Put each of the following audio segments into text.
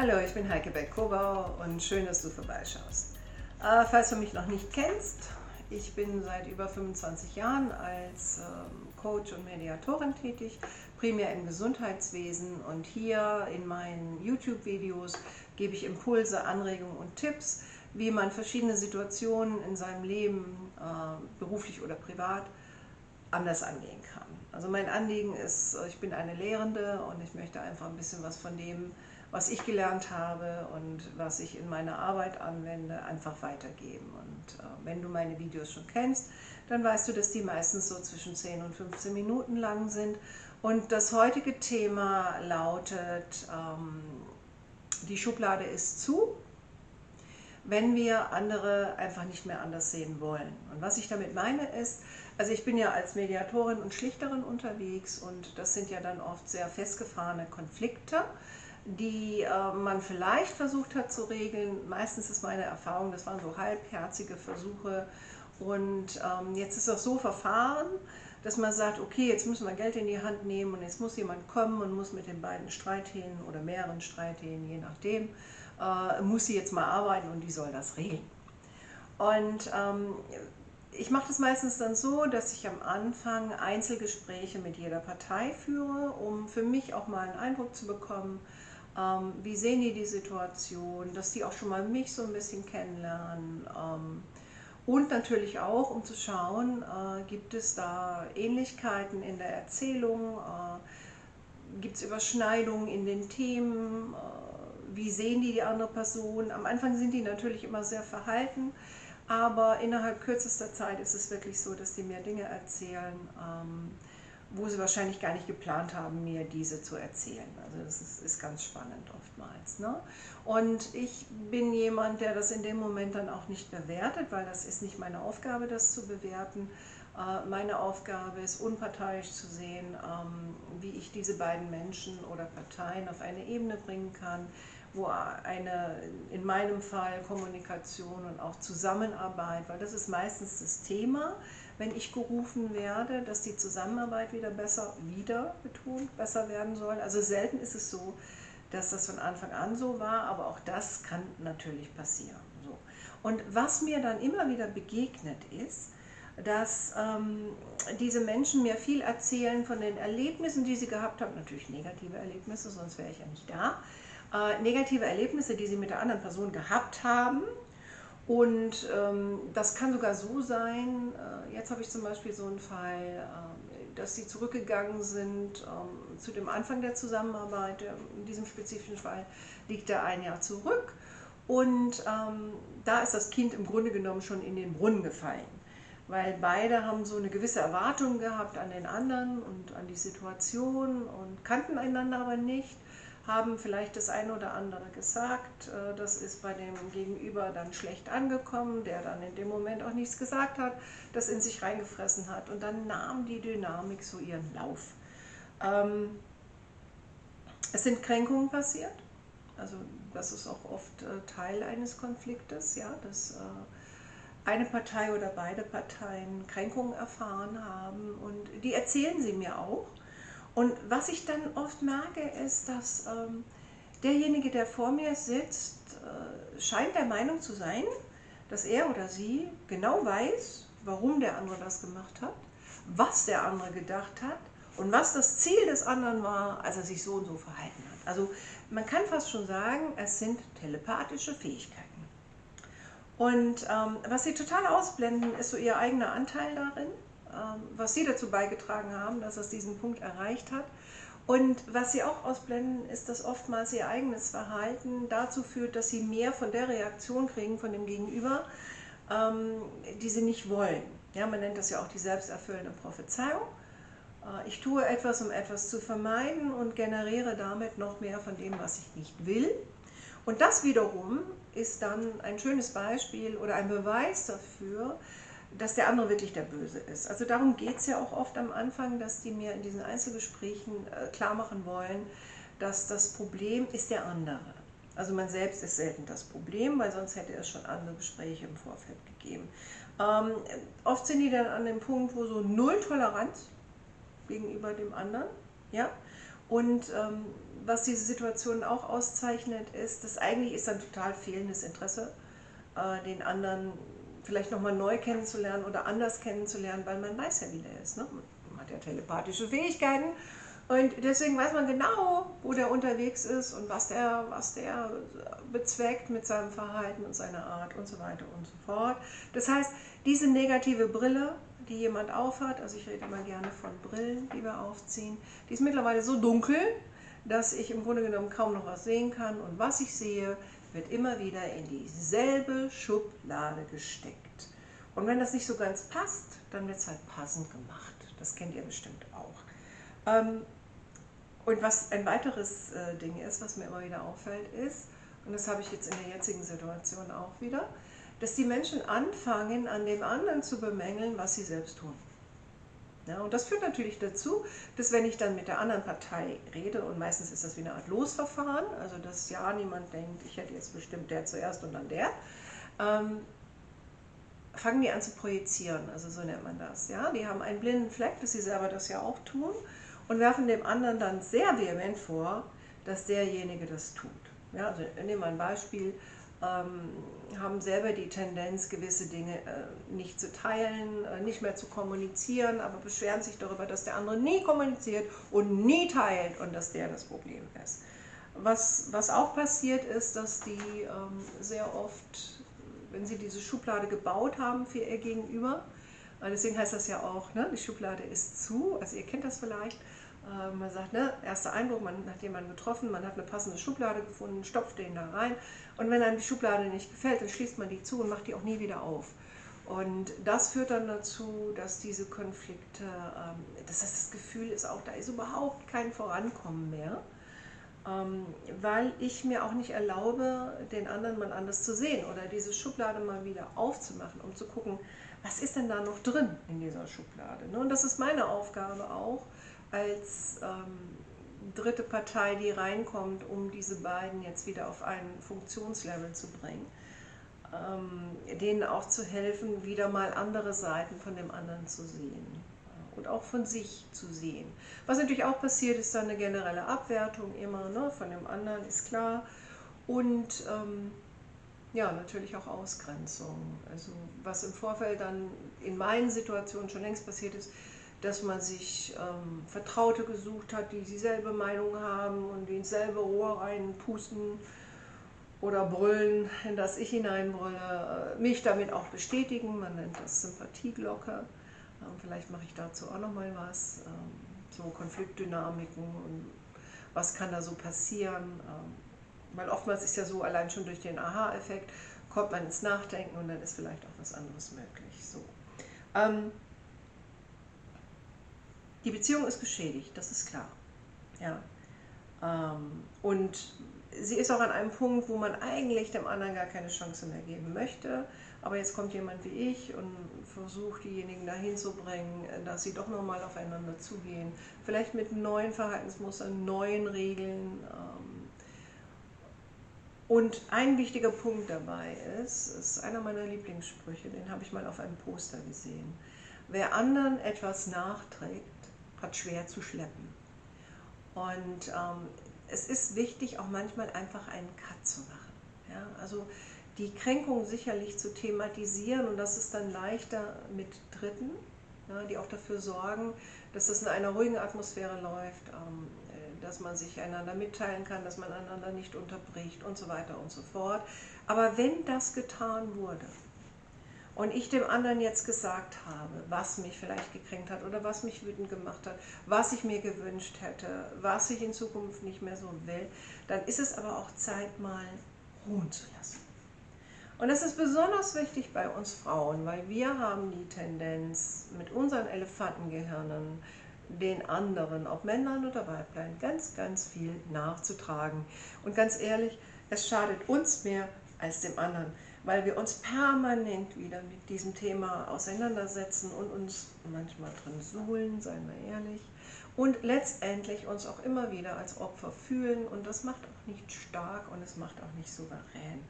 Hallo, ich bin Heike Beck-Kobau und schön, dass du vorbeischaust. Äh, falls du mich noch nicht kennst, ich bin seit über 25 Jahren als ähm, Coach und Mediatorin tätig, primär im Gesundheitswesen und hier in meinen YouTube-Videos gebe ich Impulse, Anregungen und Tipps, wie man verschiedene Situationen in seinem Leben, äh, beruflich oder privat, anders angehen kann. Also mein Anliegen ist, ich bin eine Lehrende und ich möchte einfach ein bisschen was von dem was ich gelernt habe und was ich in meiner Arbeit anwende, einfach weitergeben. Und äh, wenn du meine Videos schon kennst, dann weißt du, dass die meistens so zwischen 10 und 15 Minuten lang sind. Und das heutige Thema lautet, ähm, die Schublade ist zu, wenn wir andere einfach nicht mehr anders sehen wollen. Und was ich damit meine ist, also ich bin ja als Mediatorin und Schlichterin unterwegs und das sind ja dann oft sehr festgefahrene Konflikte die äh, man vielleicht versucht hat zu regeln. Meistens ist meine Erfahrung, das waren so halbherzige Versuche. Und ähm, jetzt ist das so verfahren, dass man sagt, okay, jetzt müssen wir Geld in die Hand nehmen und jetzt muss jemand kommen und muss mit den beiden Streithähnen oder mehreren Streithähnen, je nachdem, äh, muss sie jetzt mal arbeiten und die soll das regeln. Und ähm, ich mache das meistens dann so, dass ich am Anfang Einzelgespräche mit jeder Partei führe, um für mich auch mal einen Eindruck zu bekommen, ähm, wie sehen die die Situation, dass die auch schon mal mich so ein bisschen kennenlernen. Ähm, und natürlich auch, um zu schauen, äh, gibt es da Ähnlichkeiten in der Erzählung, äh, gibt es Überschneidungen in den Themen, äh, wie sehen die die andere Person. Am Anfang sind die natürlich immer sehr verhalten, aber innerhalb kürzester Zeit ist es wirklich so, dass die mir Dinge erzählen. Ähm, wo sie wahrscheinlich gar nicht geplant haben, mir diese zu erzählen. Also das ist, ist ganz spannend oftmals. Ne? Und ich bin jemand, der das in dem Moment dann auch nicht bewertet, weil das ist nicht meine Aufgabe, das zu bewerten. Äh, meine Aufgabe ist, unparteiisch zu sehen, ähm, wie ich diese beiden Menschen oder Parteien auf eine Ebene bringen kann, wo eine, in meinem Fall Kommunikation und auch Zusammenarbeit, weil das ist meistens das Thema, wenn ich gerufen werde, dass die Zusammenarbeit wieder besser, wieder betont, besser werden soll. Also selten ist es so, dass das von Anfang an so war, aber auch das kann natürlich passieren. So. Und was mir dann immer wieder begegnet ist, dass ähm, diese Menschen mir viel erzählen von den Erlebnissen, die sie gehabt haben, natürlich negative Erlebnisse, sonst wäre ich ja nicht da, äh, negative Erlebnisse, die sie mit der anderen Person gehabt haben, und ähm, das kann sogar so sein, äh, jetzt habe ich zum Beispiel so einen Fall, äh, dass sie zurückgegangen sind ähm, zu dem Anfang der Zusammenarbeit. In diesem spezifischen Fall liegt er ein Jahr zurück. Und ähm, da ist das Kind im Grunde genommen schon in den Brunnen gefallen. Weil beide haben so eine gewisse Erwartung gehabt an den anderen und an die Situation und kannten einander aber nicht haben vielleicht das eine oder andere gesagt. Äh, das ist bei dem Gegenüber dann schlecht angekommen, der dann in dem Moment auch nichts gesagt hat, das in sich reingefressen hat. Und dann nahm die Dynamik so ihren Lauf. Ähm, es sind Kränkungen passiert. Also das ist auch oft äh, Teil eines Konfliktes, ja, dass äh, eine Partei oder beide Parteien Kränkungen erfahren haben und die erzählen sie mir auch. Und was ich dann oft merke, ist, dass ähm, derjenige, der vor mir sitzt, äh, scheint der Meinung zu sein, dass er oder sie genau weiß, warum der andere das gemacht hat, was der andere gedacht hat und was das Ziel des anderen war, als er sich so und so verhalten hat. Also man kann fast schon sagen, es sind telepathische Fähigkeiten. Und ähm, was sie total ausblenden, ist so ihr eigener Anteil darin. Ähm, was Sie dazu beigetragen haben, dass es diesen Punkt erreicht hat. Und was Sie auch ausblenden, ist, dass oftmals Ihr eigenes Verhalten dazu führt, dass Sie mehr von der Reaktion kriegen von dem Gegenüber, ähm, die Sie nicht wollen. Ja, man nennt das ja auch die selbsterfüllende Prophezeiung. Äh, ich tue etwas, um etwas zu vermeiden und generiere damit noch mehr von dem, was ich nicht will. Und das wiederum ist dann ein schönes Beispiel oder ein Beweis dafür, dass der andere wirklich der Böse ist. Also darum geht es ja auch oft am Anfang, dass die mir in diesen Einzelgesprächen äh, klar machen wollen, dass das Problem ist der andere. Also man selbst ist selten das Problem, weil sonst hätte es schon andere Gespräche im Vorfeld gegeben. Ähm, oft sind die dann an dem Punkt, wo so null Toleranz gegenüber dem anderen, ja. Und ähm, was diese Situation auch auszeichnet, ist, dass eigentlich ist ein total fehlendes Interesse, äh, den anderen vielleicht nochmal neu kennenzulernen oder anders kennenzulernen, weil man weiß ja, wie der ist. Ne? Man hat ja telepathische Fähigkeiten und deswegen weiß man genau, wo der unterwegs ist und was der, was der bezweckt mit seinem Verhalten und seiner Art und so weiter und so fort. Das heißt, diese negative Brille, die jemand aufhat, also ich rede immer gerne von Brillen, die wir aufziehen, die ist mittlerweile so dunkel, dass ich im Grunde genommen kaum noch was sehen kann und was ich sehe, wird immer wieder in dieselbe Schublade gesteckt. Und wenn das nicht so ganz passt, dann wird es halt passend gemacht. Das kennt ihr bestimmt auch. Ähm, und was ein weiteres äh, Ding ist, was mir immer wieder auffällt, ist, und das habe ich jetzt in der jetzigen Situation auch wieder, dass die Menschen anfangen, an dem anderen zu bemängeln, was sie selbst tun. Ja, und das führt natürlich dazu, dass wenn ich dann mit der anderen Partei rede, und meistens ist das wie eine Art Losverfahren, also dass ja niemand denkt, ich hätte jetzt bestimmt der zuerst und dann der, ähm, fangen die an zu projizieren, also so nennt man das. Ja? Die haben einen blinden Fleck, dass sie selber das ja auch tun und werfen dem anderen dann sehr vehement vor, dass derjenige das tut. Ja, also nehmen wir ein Beispiel, ähm, haben selber die Tendenz, gewisse Dinge äh, nicht zu teilen, äh, nicht mehr zu kommunizieren, aber beschweren sich darüber, dass der andere nie kommuniziert und nie teilt und dass der das Problem ist. Was, was auch passiert ist, dass die ähm, sehr oft, wenn sie diese Schublade gebaut haben für ihr Gegenüber, deswegen heißt das ja auch, ne, die Schublade ist zu, also ihr kennt das vielleicht, äh, man sagt, ne, erster Eindruck, man hat jemanden getroffen, man hat eine passende Schublade gefunden, stopft den da rein. Und wenn einem die Schublade nicht gefällt, dann schließt man die zu und macht die auch nie wieder auf. Und das führt dann dazu, dass diese Konflikte, ähm, dass das, das Gefühl ist auch, da ist überhaupt kein Vorankommen mehr, ähm, weil ich mir auch nicht erlaube, den anderen mal anders zu sehen oder diese Schublade mal wieder aufzumachen, um zu gucken, was ist denn da noch drin in dieser Schublade. Ne? Und das ist meine Aufgabe auch, als ähm, dritte Partei, die reinkommt, um diese beiden jetzt wieder auf ein Funktionslevel zu bringen. Ähm, denen auch zu helfen, wieder mal andere Seiten von dem anderen zu sehen äh, und auch von sich zu sehen. Was natürlich auch passiert, ist dann eine generelle Abwertung immer ne, von dem anderen, ist klar. Und ähm, ja, natürlich auch Ausgrenzung. Also was im Vorfeld dann in meinen Situationen schon längst passiert ist, dass man sich ähm, Vertraute gesucht hat, die dieselbe Meinung haben und die ins selbe Rohr reinpusten oder brüllen, in das ich hineinbrülle, äh, mich damit auch bestätigen. Man nennt das Sympathieglocke. Ähm, vielleicht mache ich dazu auch noch mal was. Ähm, so Konfliktdynamiken und was kann da so passieren. Ähm, weil oftmals ist ja so, allein schon durch den Aha-Effekt kommt man ins Nachdenken und dann ist vielleicht auch was anderes möglich. So. Die Beziehung ist geschädigt, das ist klar. Ja. Ähm, und sie ist auch an einem Punkt, wo man eigentlich dem anderen gar keine Chance mehr geben möchte. Aber jetzt kommt jemand wie ich und versucht, diejenigen dahin zu bringen, dass sie doch nochmal aufeinander zugehen. Vielleicht mit neuen Verhaltensmustern, neuen Regeln. Ähm. Und ein wichtiger Punkt dabei ist, ist einer meiner Lieblingssprüche, den habe ich mal auf einem Poster gesehen. Wer anderen etwas nachträgt, hat schwer zu schleppen. Und ähm, es ist wichtig, auch manchmal einfach einen Cut zu machen. Ja? Also die Kränkung sicherlich zu thematisieren und das ist dann leichter mit Dritten, ja, die auch dafür sorgen, dass das in einer ruhigen Atmosphäre läuft, ähm, äh, dass man sich einander mitteilen kann, dass man einander nicht unterbricht und so weiter und so fort. Aber wenn das getan wurde, und ich dem anderen jetzt gesagt habe, was mich vielleicht gekränkt hat oder was mich wütend gemacht hat, was ich mir gewünscht hätte, was ich in Zukunft nicht mehr so will, dann ist es aber auch Zeit, mal ruhen zu lassen. Und das ist besonders wichtig bei uns Frauen, weil wir haben die Tendenz, mit unseren Elefantengehirnen den anderen, ob Männern oder Weiblein, ganz, ganz viel nachzutragen. Und ganz ehrlich, es schadet uns mehr als dem anderen, weil wir uns permanent wieder mit diesem Thema auseinandersetzen und uns manchmal drin suhlen, seien wir ehrlich, und letztendlich uns auch immer wieder als Opfer fühlen und das macht auch nicht stark und es macht auch nicht souverän.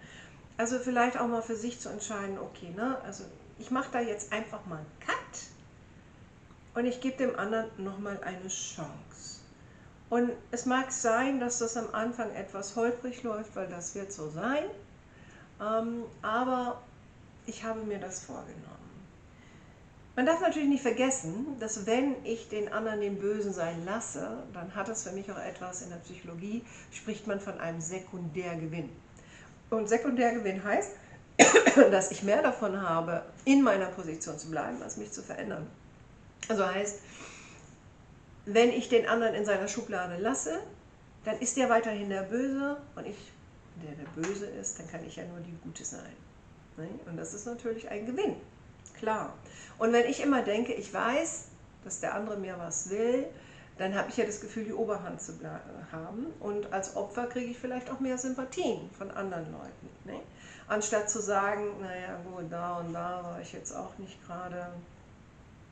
Also vielleicht auch mal für sich zu entscheiden, okay, ne, also ich mache da jetzt einfach mal einen Cut und ich gebe dem anderen nochmal eine Chance. Und es mag sein, dass das am Anfang etwas holprig läuft, weil das wird so sein, ähm, aber ich habe mir das vorgenommen. Man darf natürlich nicht vergessen, dass wenn ich den anderen den Bösen sein lasse, dann hat das für mich auch etwas in der Psychologie, spricht man von einem Sekundärgewinn. Und Sekundärgewinn heißt, dass ich mehr davon habe, in meiner Position zu bleiben, als mich zu verändern. Also heißt, wenn ich den anderen in seiner Schublade lasse, dann ist der weiterhin der Böse und ich, der der Böse ist, dann kann ich ja nur die Gute sein. Ne? Und das ist natürlich ein Gewinn, klar. Und wenn ich immer denke, ich weiß, dass der andere mir was will, dann habe ich ja das Gefühl, die Oberhand zu haben. Und als Opfer kriege ich vielleicht auch mehr Sympathien von anderen Leuten. Ne? Anstatt zu sagen, naja gut, da und da war ich jetzt auch nicht gerade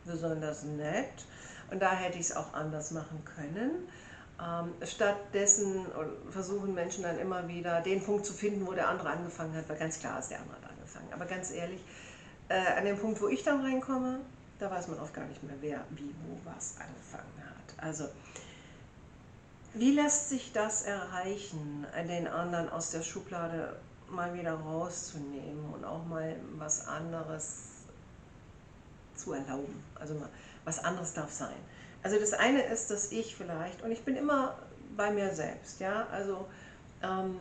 besonders nett und da hätte ich es auch anders machen können. Ähm, stattdessen versuchen Menschen dann immer wieder den Punkt zu finden, wo der andere angefangen hat, weil ganz klar ist, der andere hat angefangen. Aber ganz ehrlich, äh, an dem Punkt, wo ich dann reinkomme, da weiß man oft gar nicht mehr, wer, wie, wo, was angefangen hat. Also, wie lässt sich das erreichen, den anderen aus der Schublade mal wieder rauszunehmen und auch mal was anderes zu erlauben. Also mal, was anderes darf sein. Also das eine ist, dass ich vielleicht, und ich bin immer bei mir selbst, ja, also ähm,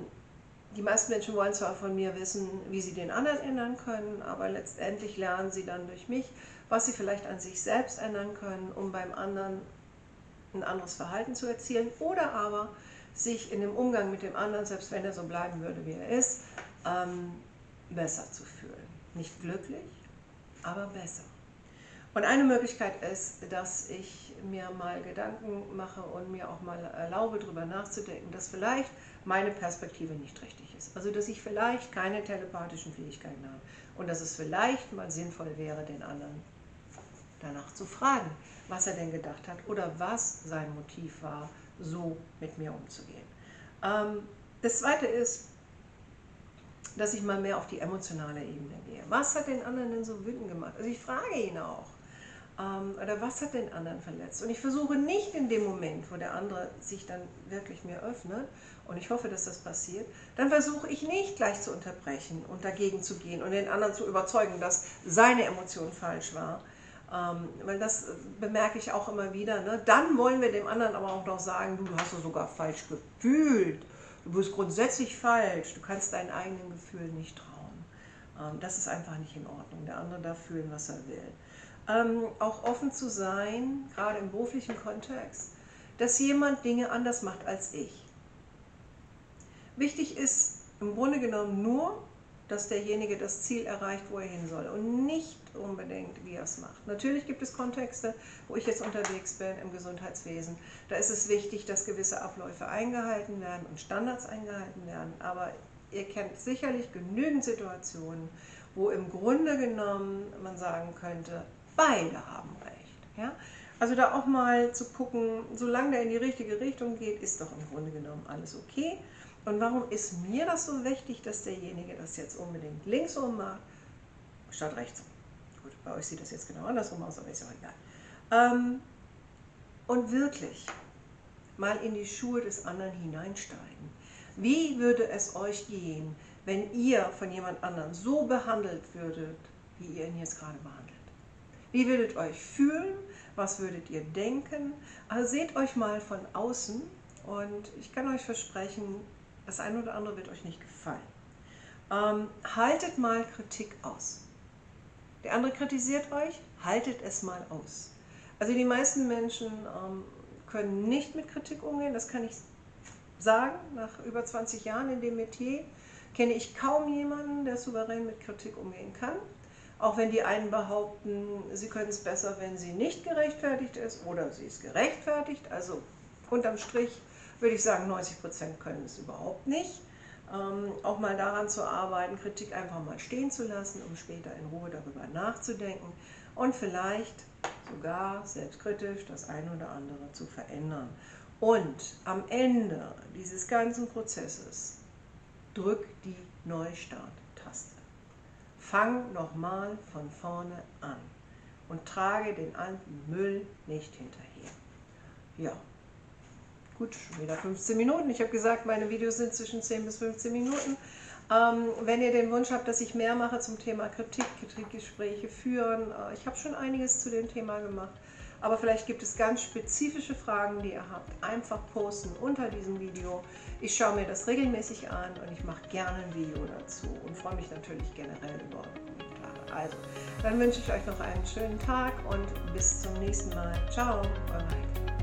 die meisten Menschen wollen zwar von mir wissen, wie sie den anderen ändern können, aber letztendlich lernen sie dann durch mich, was sie vielleicht an sich selbst ändern können, um beim anderen ein anderes Verhalten zu erzielen oder aber sich in dem Umgang mit dem anderen, selbst wenn er so bleiben würde, wie er ist, ähm, besser zu fühlen. Nicht glücklich, aber besser. Und eine Möglichkeit ist, dass ich mir mal Gedanken mache und mir auch mal erlaube, darüber nachzudenken, dass vielleicht meine Perspektive nicht richtig ist. Also dass ich vielleicht keine telepathischen Fähigkeiten habe und dass es vielleicht mal sinnvoll wäre, den anderen danach zu fragen, was er denn gedacht hat oder was sein Motiv war, so mit mir umzugehen. Ähm, das Zweite ist, dass ich mal mehr auf die emotionale Ebene gehe. Was hat den anderen denn so wütend gemacht? Also ich frage ihn auch, ähm, oder was hat den anderen verletzt? Und ich versuche nicht in dem Moment, wo der andere sich dann wirklich mir öffnet, und ich hoffe, dass das passiert, dann versuche ich nicht gleich zu unterbrechen und dagegen zu gehen und den anderen zu überzeugen, dass seine Emotion falsch war. Ähm, weil das bemerke ich auch immer wieder. Ne? Dann wollen wir dem anderen aber auch noch sagen, du, du hast es sogar falsch gefühlt. Du bist grundsätzlich falsch. Du kannst deinen eigenen Gefühlen nicht trauen. Ähm, das ist einfach nicht in Ordnung. Der andere darf fühlen, was er will ähm, auch offen zu sein, gerade im beruflichen Kontext, dass jemand Dinge anders macht als ich. Wichtig ist im Grunde genommen nur, dass derjenige das Ziel erreicht, wo er hin soll und nicht unbedingt, wie er es macht. Natürlich gibt es Kontexte, wo ich jetzt unterwegs bin im Gesundheitswesen. Da ist es wichtig, dass gewisse Abläufe eingehalten werden und Standards eingehalten werden. Aber ihr kennt sicherlich genügend Situationen, wo im Grunde genommen man sagen könnte, beide haben recht. Ja? Also da auch mal zu gucken, solange der in die richtige Richtung geht, ist doch im Grunde genommen alles okay. Und warum ist mir das so wichtig, dass derjenige das jetzt unbedingt linksrum macht, statt rechtsum? Gut, bei euch sieht das jetzt genau andersrum aus, aber ist auch egal. Ähm, und wirklich mal in die Schuhe des anderen hineinsteigen. Wie würde es euch gehen, wenn ihr von jemand anderem so behandelt würdet, wie ihr ihn jetzt gerade behandelt? Wie würdet euch fühlen? Was würdet ihr denken? Also seht euch mal von außen und ich kann euch versprechen, das eine oder andere wird euch nicht gefallen. Ähm, haltet mal Kritik aus. Der andere kritisiert euch, haltet es mal aus. Also die meisten Menschen ähm, können nicht mit Kritik umgehen, das kann ich sagen. Nach über 20 Jahren in dem Metier kenne ich kaum jemanden, der souverän mit Kritik umgehen kann. Auch wenn die einen behaupten, sie können es besser, wenn sie nicht gerechtfertigt ist oder sie ist gerechtfertigt. Also unterm Strich würde ich sagen, 90 Prozent können es überhaupt nicht. ähm, auch mal daran zu arbeiten, Kritik einfach mal stehen zu lassen, um später in Ruhe darüber nachzudenken und vielleicht sogar selbstkritisch das eine oder andere zu verändern. Und am Ende dieses ganzen Prozesses drück die Neustart-Taste. Fang nochmal von vorne an und trage den alten Müll nicht hinterher. Ja, gut, schon wieder 15 Minuten. Ich habe gesagt, meine Videos sind zwischen 10 bis 15 Minuten. Ähm, wenn ihr den Wunsch habt, dass ich mehr mache zum Thema Kritik, Kritikgespräche führen, äh, ich habe schon einiges zu dem Thema gemacht. Aber vielleicht gibt es ganz spezifische Fragen, die ihr habt. Einfach posten unter diesem Video. Ich schaue mir das regelmäßig an und ich mache gerne ein Video dazu und freue mich natürlich generell über Kommentare. Also, dann wünsche ich euch noch einen schönen Tag und bis zum nächsten Mal. Ciao, eure Heike.